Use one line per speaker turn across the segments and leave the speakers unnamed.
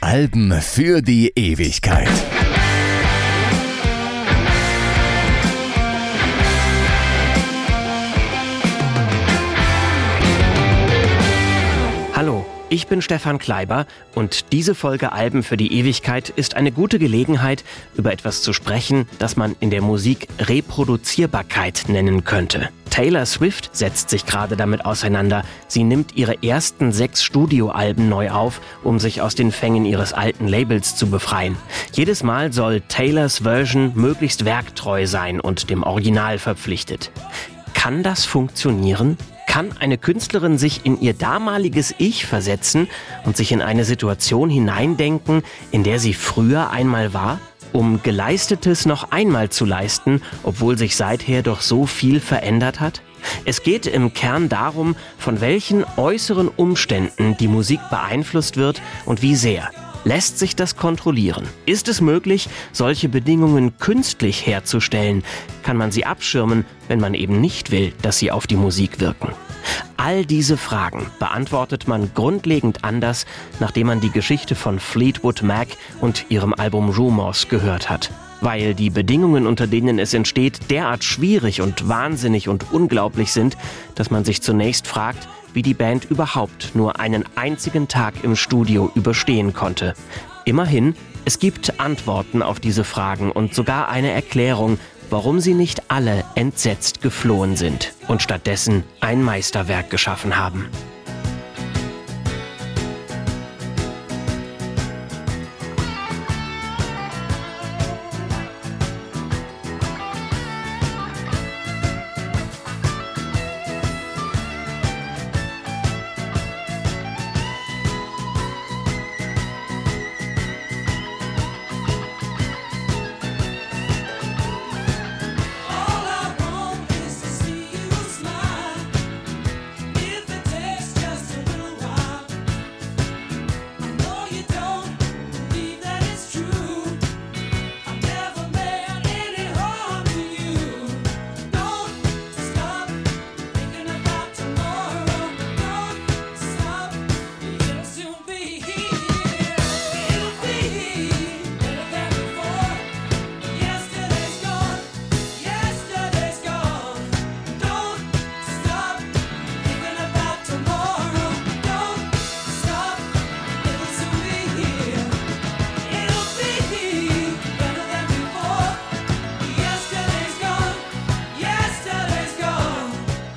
Alben für die Ewigkeit.
Ich bin Stefan Kleiber und diese Folge Alben für die Ewigkeit ist eine gute Gelegenheit, über etwas zu sprechen, das man in der Musik Reproduzierbarkeit nennen könnte. Taylor Swift setzt sich gerade damit auseinander. Sie nimmt ihre ersten sechs Studioalben neu auf, um sich aus den Fängen ihres alten Labels zu befreien. Jedes Mal soll Taylors Version möglichst werktreu sein und dem Original verpflichtet. Kann das funktionieren? Kann eine Künstlerin sich in ihr damaliges Ich versetzen und sich in eine Situation hineindenken, in der sie früher einmal war? Um Geleistetes noch einmal zu leisten, obwohl sich seither doch so viel verändert hat? Es geht im Kern darum, von welchen äußeren Umständen die Musik beeinflusst wird und wie sehr. Lässt sich das kontrollieren? Ist es möglich, solche Bedingungen künstlich herzustellen? Kann man sie abschirmen, wenn man eben nicht will, dass sie auf die Musik wirken? All diese Fragen beantwortet man grundlegend anders, nachdem man die Geschichte von Fleetwood Mac und ihrem Album Rumors gehört hat. Weil die Bedingungen, unter denen es entsteht, derart schwierig und wahnsinnig und unglaublich sind, dass man sich zunächst fragt, wie die Band überhaupt nur einen einzigen Tag im Studio überstehen konnte. Immerhin, es gibt Antworten auf diese Fragen und sogar eine Erklärung, warum sie nicht alle entsetzt geflohen sind und stattdessen ein Meisterwerk geschaffen haben.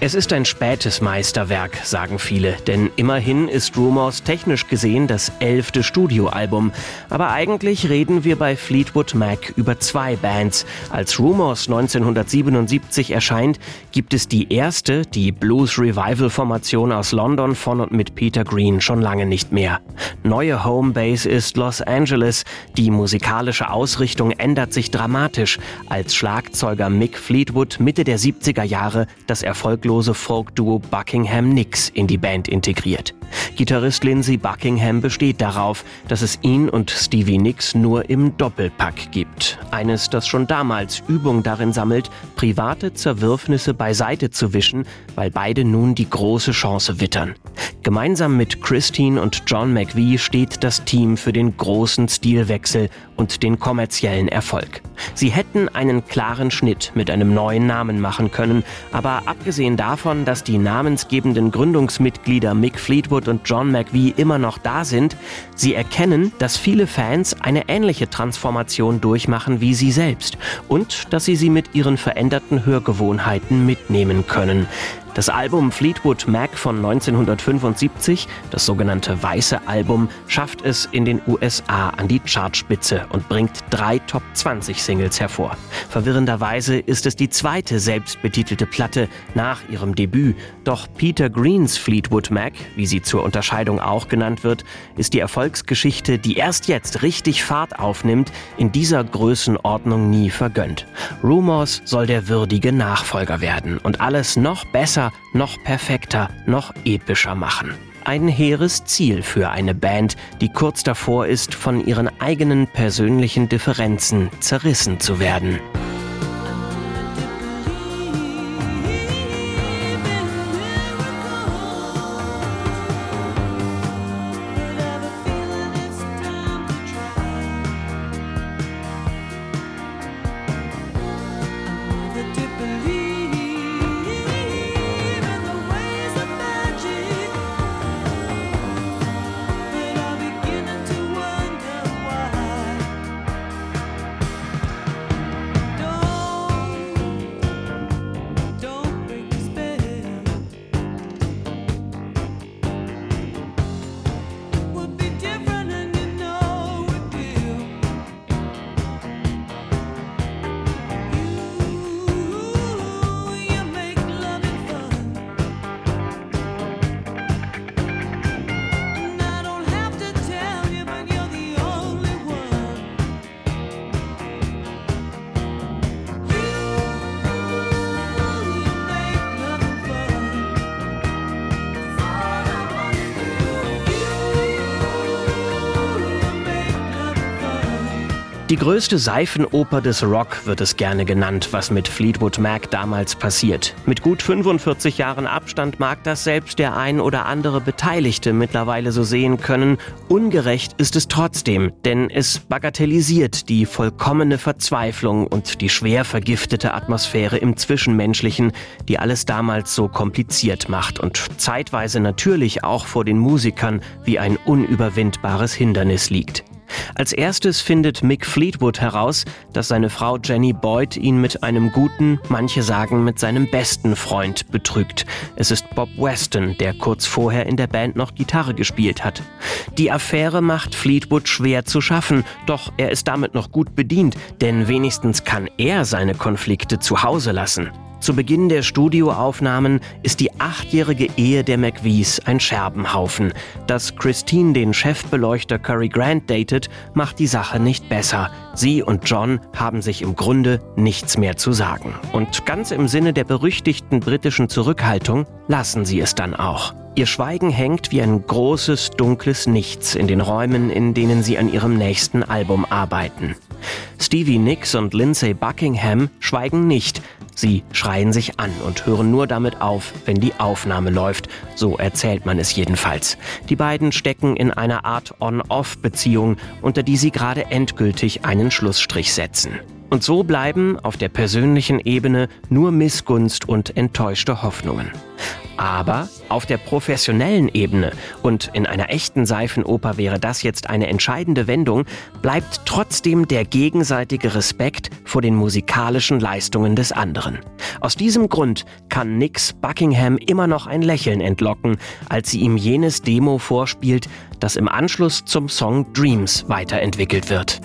Es ist ein spätes Meisterwerk, sagen viele, denn immerhin ist Rumors technisch gesehen das elfte Studioalbum. Aber eigentlich reden wir bei Fleetwood Mac über zwei Bands. Als Rumors 1977 erscheint, gibt es die erste, die Blues Revival Formation aus London von und mit Peter Green schon lange nicht mehr. Neue Homebase ist Los Angeles. Die musikalische Ausrichtung ändert sich dramatisch, als Schlagzeuger Mick Fleetwood Mitte der 70er Jahre das erfolglose erfolglose Folk-Duo Buckingham Nicks in die Band integriert. Gitarrist Lindsey Buckingham besteht darauf, dass es ihn und Stevie Nicks nur im Doppelpack gibt. Eines, das schon damals Übung darin sammelt, private Zerwürfnisse beiseite zu wischen, weil beide nun die große Chance wittern. Gemeinsam mit Christine und John McVie steht das Team für den großen Stilwechsel und den kommerziellen Erfolg. Sie hätten einen klaren Schnitt mit einem neuen Namen machen können, aber abgesehen davon, dass die namensgebenden Gründungsmitglieder Mick Fleetwood und John McVie immer noch da sind, sie erkennen, dass viele Fans eine ähnliche Transformation durchmachen wie sie selbst und dass sie sie mit ihren veränderten Hörgewohnheiten mitnehmen können. Das Album Fleetwood Mac von 1975, das sogenannte Weiße Album, schafft es in den USA an die Chartspitze und bringt drei Top 20 Singles hervor. Verwirrenderweise ist es die zweite selbstbetitelte Platte nach ihrem Debüt. Doch Peter Greens Fleetwood Mac, wie sie zur Unterscheidung auch genannt wird, ist die Erfolgsgeschichte, die erst jetzt richtig Fahrt aufnimmt, in dieser Größenordnung nie vergönnt. Rumors soll der würdige Nachfolger werden und alles noch besser größer, noch perfekter, noch epischer machen. Ein hehres Ziel für eine Band, die kurz davor ist, von ihren eigenen persönlichen Differenzen zerrissen zu werden. Die größte Seifenoper des Rock wird es gerne genannt, was mit Fleetwood Mac damals passiert. Mit gut 45 Jahren Abstand mag das selbst der ein oder andere Beteiligte mittlerweile so sehen können. Ungerecht ist es trotzdem, denn es bagatellisiert die vollkommene Verzweiflung und die schwer vergiftete Atmosphäre im Zwischenmenschlichen, die alles damals so kompliziert macht und zeitweise natürlich auch vor den Musikern wie ein unüberwindbares Hindernis liegt. Als erstes findet Mick Fleetwood heraus, dass seine Frau Jenny Boyd ihn mit einem guten, manche sagen mit seinem besten Freund betrügt. Es ist Bob Weston, der kurz vorher in der Band noch Gitarre gespielt hat. Die Affäre macht Fleetwood schwer zu schaffen, doch er ist damit noch gut bedient, denn wenigstens kann er seine Konflikte zu Hause lassen. Zu Beginn der Studioaufnahmen ist die achtjährige Ehe der McVies ein Scherbenhaufen. Dass Christine den Chefbeleuchter Curry Grant datet, macht die Sache nicht besser. Sie und John haben sich im Grunde nichts mehr zu sagen. Und ganz im Sinne der berüchtigten britischen Zurückhaltung lassen sie es dann auch. Ihr Schweigen hängt wie ein großes, dunkles Nichts in den Räumen, in denen sie an ihrem nächsten Album arbeiten. Stevie Nicks und Lindsay Buckingham schweigen nicht, Sie schreien sich an und hören nur damit auf, wenn die Aufnahme läuft. So erzählt man es jedenfalls. Die beiden stecken in einer Art On-Off-Beziehung, unter die sie gerade endgültig einen Schlussstrich setzen. Und so bleiben auf der persönlichen Ebene nur Missgunst und enttäuschte Hoffnungen. Aber auf der professionellen Ebene und in einer echten Seifenoper wäre das jetzt eine entscheidende Wendung, bleibt trotzdem der gegenseitige Respekt vor den musikalischen Leistungen des anderen. Aus diesem Grund kann Nix Buckingham immer noch ein Lächeln entlocken, als sie ihm jenes Demo vorspielt, das im Anschluss zum Song Dreams weiterentwickelt wird.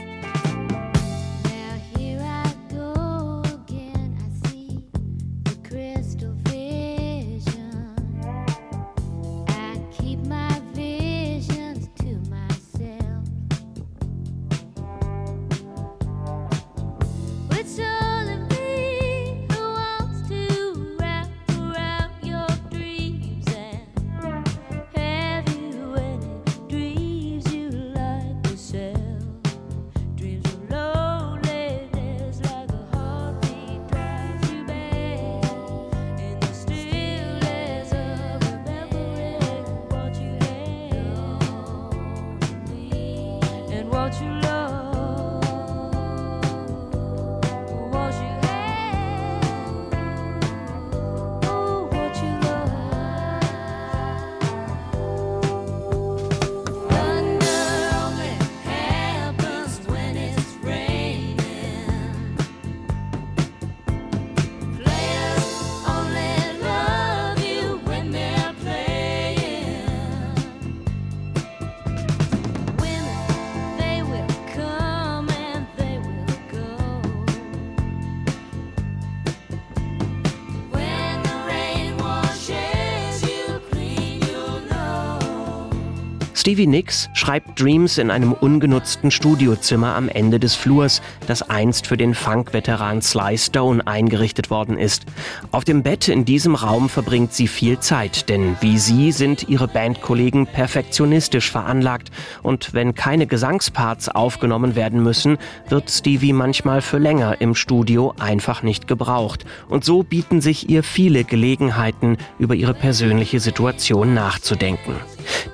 Stevie Nicks schreibt Dreams in einem ungenutzten Studiozimmer am Ende des Flurs, das einst für den Funk-Veteran Sly Stone eingerichtet worden ist. Auf dem Bett in diesem Raum verbringt sie viel Zeit, denn wie sie sind ihre Bandkollegen perfektionistisch veranlagt und wenn keine Gesangsparts aufgenommen werden müssen, wird Stevie manchmal für länger im Studio einfach nicht gebraucht. Und so bieten sich ihr viele Gelegenheiten, über ihre persönliche Situation nachzudenken.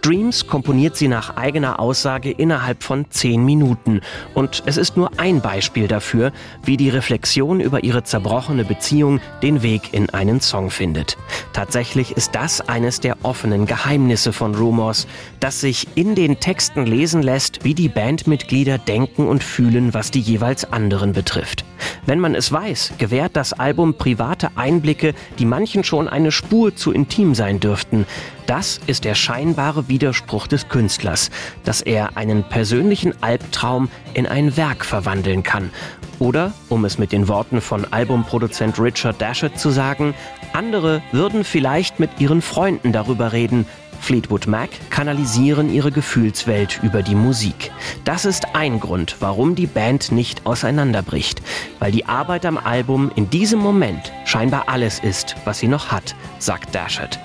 Dreams komponiert sie nach eigener Aussage innerhalb von zehn Minuten. Und es ist nur ein Beispiel dafür, wie die Reflexion über ihre zerbrochene Beziehung den Weg in einen Song findet. Tatsächlich ist das eines der offenen Geheimnisse von Rumors, dass sich in den Texten lesen lässt, wie die Bandmitglieder denken und fühlen, was die jeweils anderen betrifft. Wenn man es weiß, gewährt das Album private Einblicke, die manchen schon eine Spur zu intim sein dürften. Das ist der scheinbare Widerspruch des Künstlers, dass er einen persönlichen Albtraum in ein Werk verwandeln kann. Oder, um es mit den Worten von Albumproduzent Richard Dashett zu sagen, andere würden vielleicht mit ihren Freunden darüber reden, Fleetwood Mac kanalisieren ihre Gefühlswelt über die Musik. Das ist ein Grund, warum die Band nicht auseinanderbricht, weil die Arbeit am Album in diesem Moment scheinbar alles ist, was sie noch hat, sagt Dashett.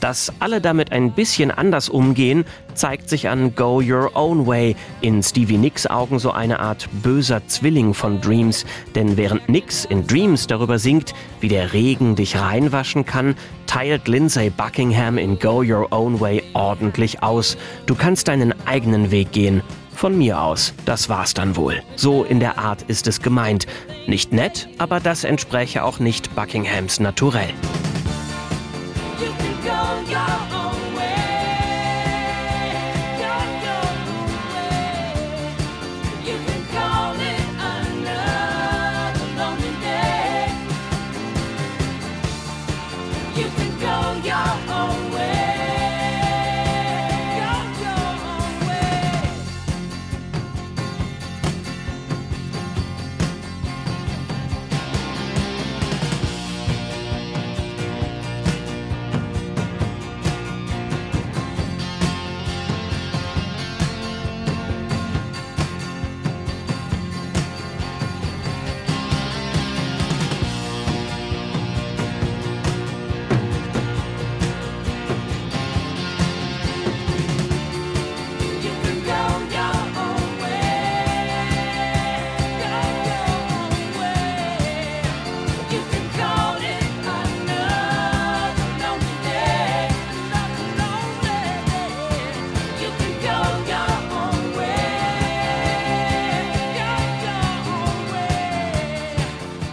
Dass alle damit ein bisschen anders umgehen, zeigt sich an Go Your Own Way, in Stevie Nicks Augen so eine Art böser Zwilling von Dreams. Denn während Nicks in Dreams darüber singt, wie der Regen dich reinwaschen kann, teilt Lindsay Buckingham in Go Your Own Way ordentlich aus. Du kannst deinen eigenen Weg gehen. Von mir aus, das war's dann wohl. So in der Art ist es gemeint. Nicht nett, aber das entspräche auch nicht Buckinghams Naturell.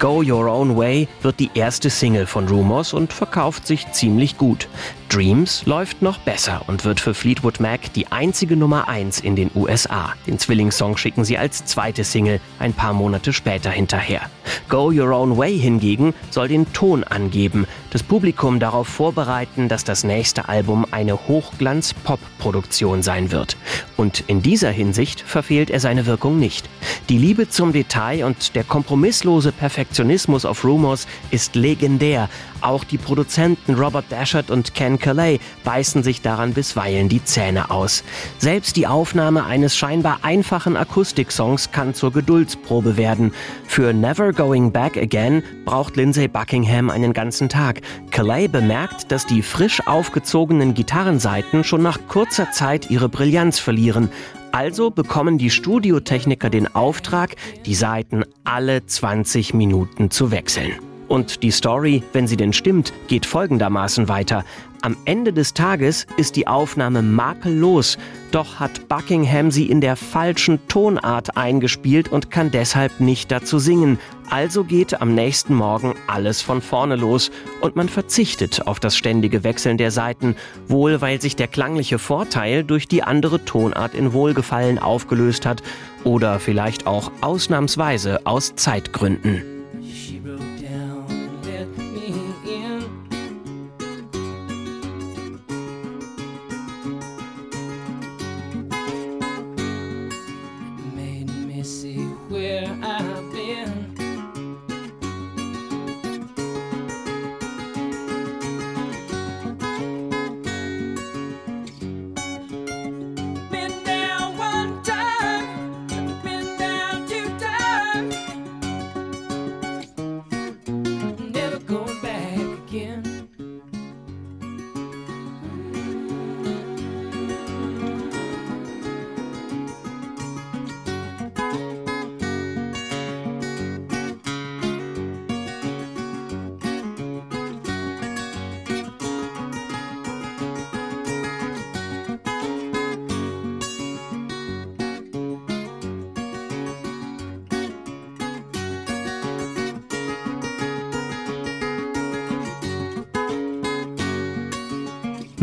Go Your Own Way wird die erste Single von Rumors und verkauft sich ziemlich gut. Dreams läuft noch besser und wird für Fleetwood Mac die einzige Nummer 1 in den USA. Den Zwillingssong schicken sie als zweite Single ein paar Monate später hinterher. Go Your Own Way hingegen soll den Ton angeben, das Publikum darauf vorbereiten, dass das nächste Album eine Hochglanz-Pop-Produktion sein wird. Und in dieser Hinsicht verfehlt er seine Wirkung nicht. Die Liebe zum Detail und der kompromisslose Perfektionismus auf Rumors ist legendär. Auch die Produzenten Robert Dashert und Ken Calais beißen sich daran bisweilen die Zähne aus. Selbst die Aufnahme eines scheinbar einfachen Akustiksongs kann zur Geduldsprobe werden. Für Never Going Back Again braucht Lindsay Buckingham einen ganzen Tag. Calais bemerkt, dass die frisch aufgezogenen Gitarrenseiten schon nach kurzer Zeit ihre Brillanz verlieren. Also bekommen die Studiotechniker den Auftrag, die Seiten alle 20 Minuten zu wechseln. Und die Story, wenn sie denn stimmt, geht folgendermaßen weiter. Am Ende des Tages ist die Aufnahme makellos, doch hat Buckingham sie in der falschen Tonart eingespielt und kann deshalb nicht dazu singen. Also geht am nächsten Morgen alles von vorne los und man verzichtet auf das ständige Wechseln der Seiten, wohl weil sich der klangliche Vorteil durch die andere Tonart in Wohlgefallen aufgelöst hat oder vielleicht auch ausnahmsweise aus Zeitgründen.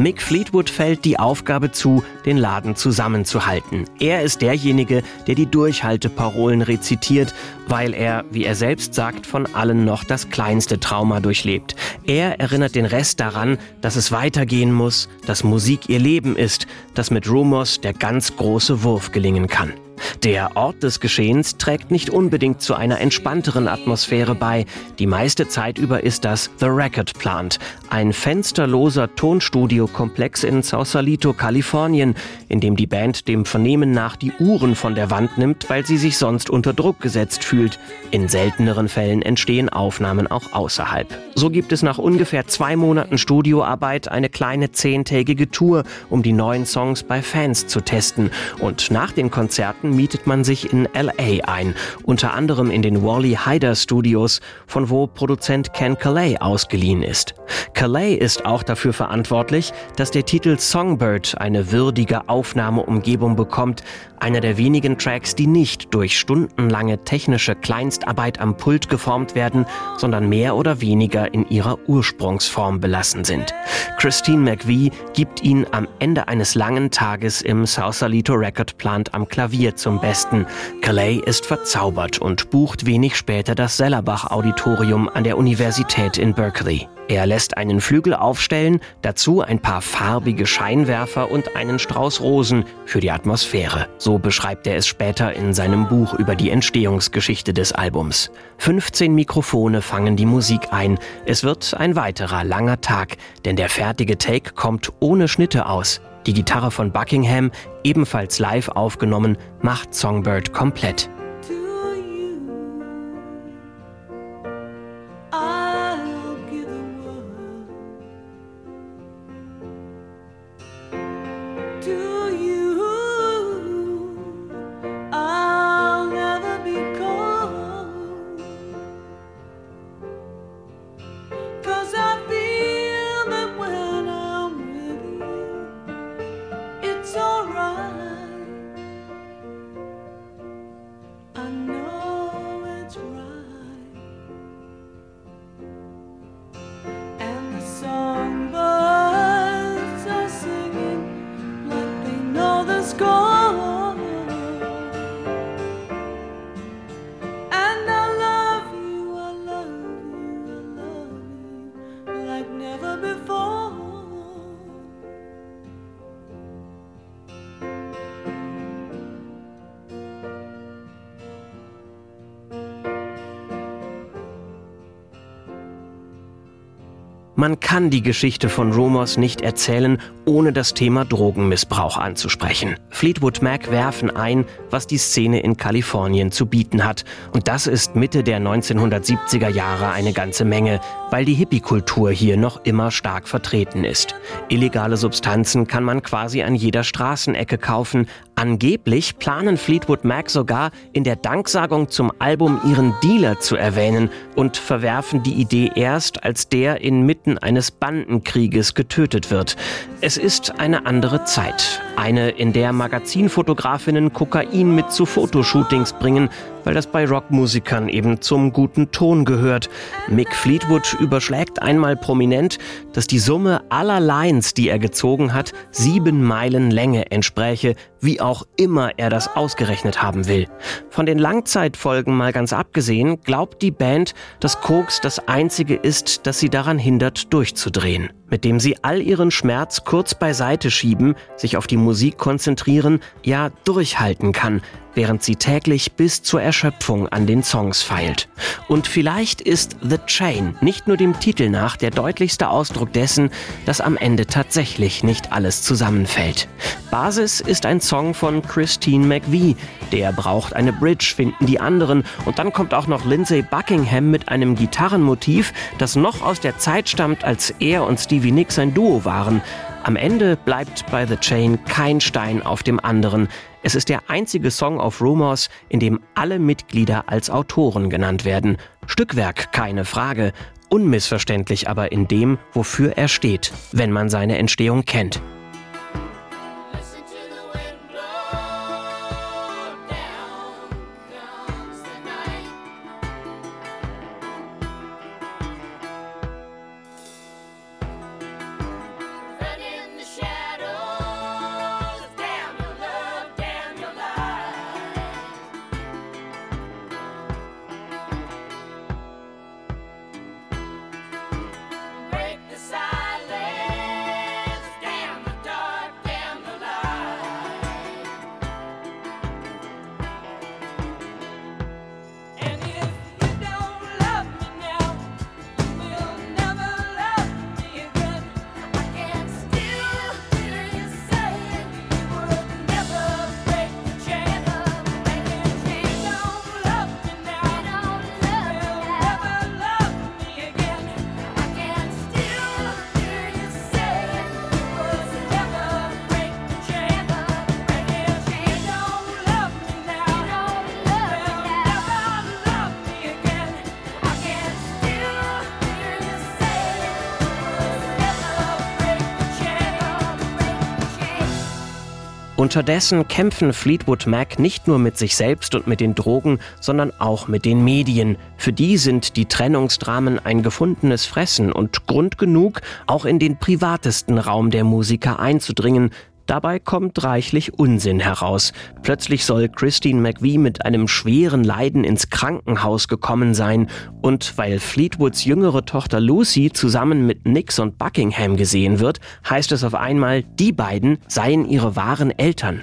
Mick Fleetwood fällt die Aufgabe zu, den Laden zusammenzuhalten. Er ist derjenige, der die Durchhalteparolen rezitiert, weil er, wie er selbst sagt, von allen noch das kleinste Trauma durchlebt. Er erinnert den Rest daran, dass es weitergehen muss, dass Musik ihr Leben ist, dass mit Rumors der ganz große Wurf gelingen kann. Der Ort des Geschehens trägt nicht unbedingt zu einer entspannteren Atmosphäre bei. Die meiste Zeit über ist das The Record Plant, ein fensterloser Tonstudiokomplex in Sausalito, Kalifornien, in dem die Band dem Vernehmen nach die Uhren von der Wand nimmt, weil sie sich sonst unter Druck gesetzt fühlt. In selteneren Fällen entstehen Aufnahmen auch außerhalb. So gibt es nach ungefähr zwei Monaten Studioarbeit eine kleine zehntägige Tour, um die neuen Songs bei Fans zu testen. Und nach den Konzerten mietet man sich in LA ein, unter anderem in den Wally Hyder Studios, von wo Produzent Ken Calais ausgeliehen ist. Calais ist auch dafür verantwortlich, dass der Titel Songbird eine würdige Aufnahmeumgebung bekommt, einer der wenigen Tracks, die nicht durch stundenlange technische Kleinstarbeit am Pult geformt werden, sondern mehr oder weniger in ihrer Ursprungsform belassen sind. Christine McVie gibt ihn am Ende eines langen Tages im Sausalito Record Plant am Klavier zum Besten. Calais ist verzaubert und bucht wenig später das Sellerbach Auditorium an der Universität in Berkeley. Er lässt einen Flügel aufstellen, dazu ein paar farbige Scheinwerfer und einen Strauß Rosen für die Atmosphäre. So beschreibt er es später in seinem Buch über die Entstehungsgeschichte des Albums. 15 Mikrofone fangen die Musik ein. Es wird ein weiterer langer Tag, denn der fertige Take kommt ohne Schnitte aus. Die Gitarre von Buckingham, ebenfalls live aufgenommen, macht Songbird komplett. Man kann die Geschichte von Rumors nicht erzählen, ohne das Thema Drogenmissbrauch anzusprechen. Fleetwood Mac werfen ein, was die Szene in Kalifornien zu bieten hat. Und das ist Mitte der 1970er Jahre eine ganze Menge, weil die Hippie-Kultur hier noch immer stark vertreten ist. Illegale Substanzen kann man quasi an jeder Straßenecke kaufen. Angeblich planen Fleetwood Mac sogar in der Danksagung zum Album ihren Dealer zu erwähnen und verwerfen die Idee erst, als der inmitten eines Bandenkrieges getötet wird. Es ist eine andere Zeit. Eine, in der Magazinfotografinnen Kokain mit zu Fotoshootings bringen, weil das bei Rockmusikern eben zum guten Ton gehört. Mick Fleetwood überschlägt einmal prominent, dass die Summe aller Lines, die er gezogen hat, sieben Meilen Länge entspräche, wie auch immer er das ausgerechnet haben will. Von den Langzeitfolgen mal ganz abgesehen, glaubt die Band, dass Koks das einzige ist, das sie daran hindert, durchzudrehen mit dem sie all ihren Schmerz kurz beiseite schieben, sich auf die Musik konzentrieren, ja durchhalten kann, während sie täglich bis zur Erschöpfung an den Songs feilt. Und vielleicht ist The Chain nicht nur dem Titel nach der deutlichste Ausdruck dessen, dass am Ende tatsächlich nicht alles zusammenfällt. Basis ist ein Song von Christine McVie. Der braucht eine Bridge, finden die anderen. Und dann kommt auch noch Lindsay Buckingham mit einem Gitarrenmotiv, das noch aus der Zeit stammt, als er und Stevie Nicks ein Duo waren. Am Ende bleibt bei The Chain kein Stein auf dem anderen. Es ist der einzige Song auf Rumors, in dem alle Mitglieder als Autoren genannt werden. Stückwerk, keine Frage. Unmissverständlich aber in dem, wofür er steht, wenn man seine Entstehung kennt. Unterdessen kämpfen Fleetwood Mac nicht nur mit sich selbst und mit den Drogen, sondern auch mit den Medien. Für die sind die Trennungsdramen ein gefundenes Fressen und Grund genug, auch in den privatesten Raum der Musiker einzudringen, Dabei kommt reichlich Unsinn heraus. Plötzlich soll Christine McVie mit einem schweren Leiden ins Krankenhaus gekommen sein. Und weil Fleetwoods jüngere Tochter Lucy zusammen mit Nix und Buckingham gesehen wird, heißt es auf einmal, die beiden seien ihre wahren Eltern.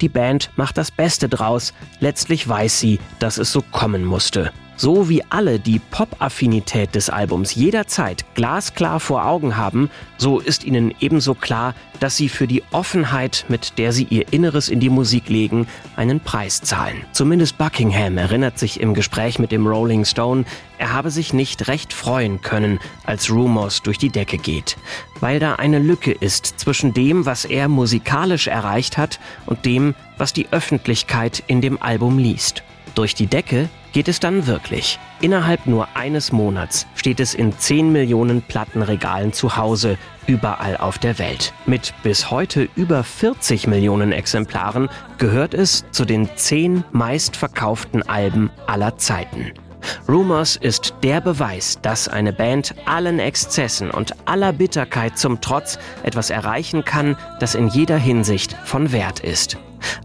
Die Band macht das Beste draus. Letztlich weiß sie, dass es so kommen musste. So wie alle die Pop-Affinität des Albums jederzeit glasklar vor Augen haben, so ist ihnen ebenso klar, dass sie für die Offenheit, mit der sie ihr Inneres in die Musik legen, einen Preis zahlen. Zumindest Buckingham erinnert sich im Gespräch mit dem Rolling Stone, er habe sich nicht recht freuen können, als Rumors durch die Decke geht, weil da eine Lücke ist zwischen dem, was er musikalisch erreicht hat und dem, was die Öffentlichkeit in dem Album liest. Durch die Decke geht es dann wirklich. Innerhalb nur eines Monats steht es in 10 Millionen Plattenregalen zu Hause, überall auf der Welt. Mit bis heute über 40 Millionen Exemplaren gehört es zu den 10 meistverkauften Alben aller Zeiten. Rumors ist der Beweis, dass eine Band allen Exzessen und aller Bitterkeit zum Trotz etwas erreichen kann, das in jeder Hinsicht von Wert ist.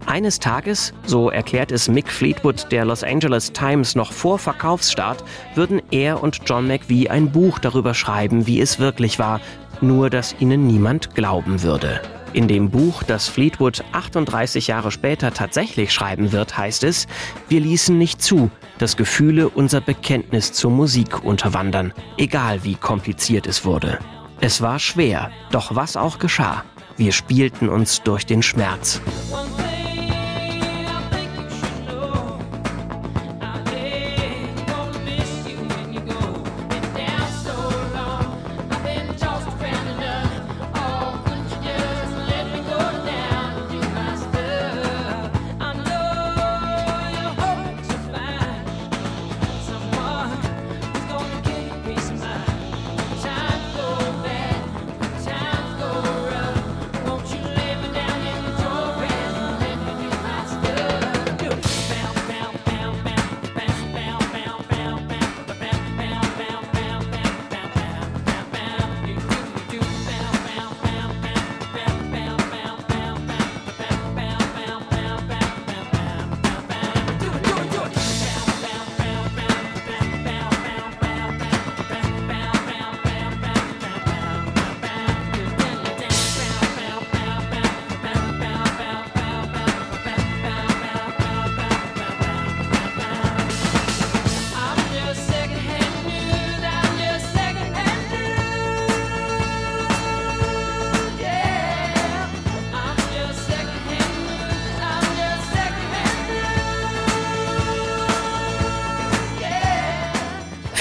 Eines Tages, so erklärt es Mick Fleetwood der Los Angeles Times noch vor Verkaufsstart, würden er und John McVie ein Buch darüber schreiben, wie es wirklich war, nur dass ihnen niemand glauben würde. In dem Buch, das Fleetwood 38 Jahre später tatsächlich schreiben wird, heißt es, wir ließen nicht zu, dass Gefühle unser Bekenntnis zur Musik unterwandern, egal wie kompliziert es wurde. Es war schwer, doch was auch geschah, wir spielten uns durch den Schmerz.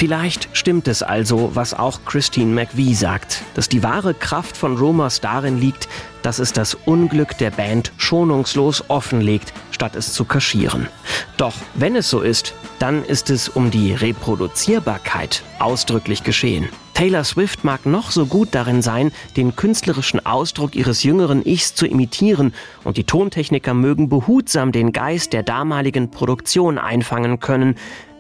Vielleicht stimmt es also, was auch Christine McVie sagt, dass die wahre Kraft von Rumors darin liegt, dass es das Unglück der Band schonungslos offenlegt, statt es zu kaschieren. Doch wenn es so ist, dann ist es um die Reproduzierbarkeit ausdrücklich geschehen. Taylor Swift mag noch so gut darin sein, den künstlerischen Ausdruck ihres jüngeren Ichs zu imitieren, und die Tontechniker mögen behutsam den Geist der damaligen Produktion einfangen können.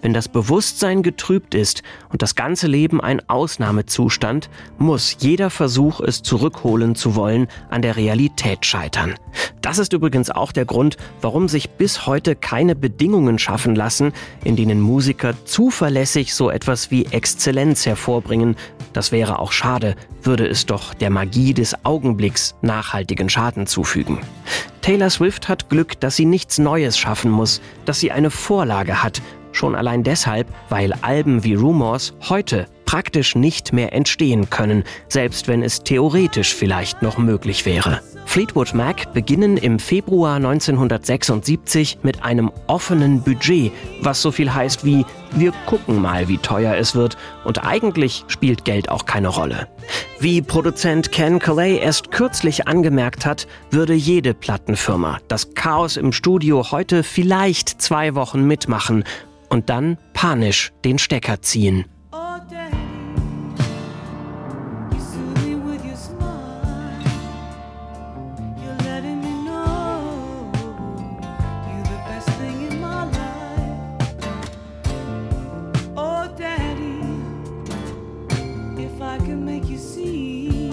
Wenn das Bewusstsein getrübt ist und das ganze Leben ein Ausnahmezustand, muss jeder Versuch, es zurückholen zu wollen, an Realität scheitern. Das ist übrigens auch der Grund, warum sich bis heute keine Bedingungen schaffen lassen, in denen Musiker zuverlässig so etwas wie Exzellenz hervorbringen. Das wäre auch schade, würde es doch der Magie des Augenblicks nachhaltigen Schaden zufügen. Taylor Swift hat Glück, dass sie nichts Neues schaffen muss, dass sie eine Vorlage hat, Schon allein deshalb, weil Alben wie Rumors heute praktisch nicht mehr entstehen können, selbst wenn es theoretisch vielleicht noch möglich wäre. Fleetwood Mac beginnen im Februar 1976 mit einem offenen Budget, was so viel heißt wie wir gucken mal, wie teuer es wird und eigentlich spielt Geld auch keine Rolle. Wie Produzent Ken Calais erst kürzlich angemerkt hat, würde jede Plattenfirma das Chaos im Studio heute vielleicht zwei Wochen mitmachen und dann panisch den Stecker ziehen. I can make you see.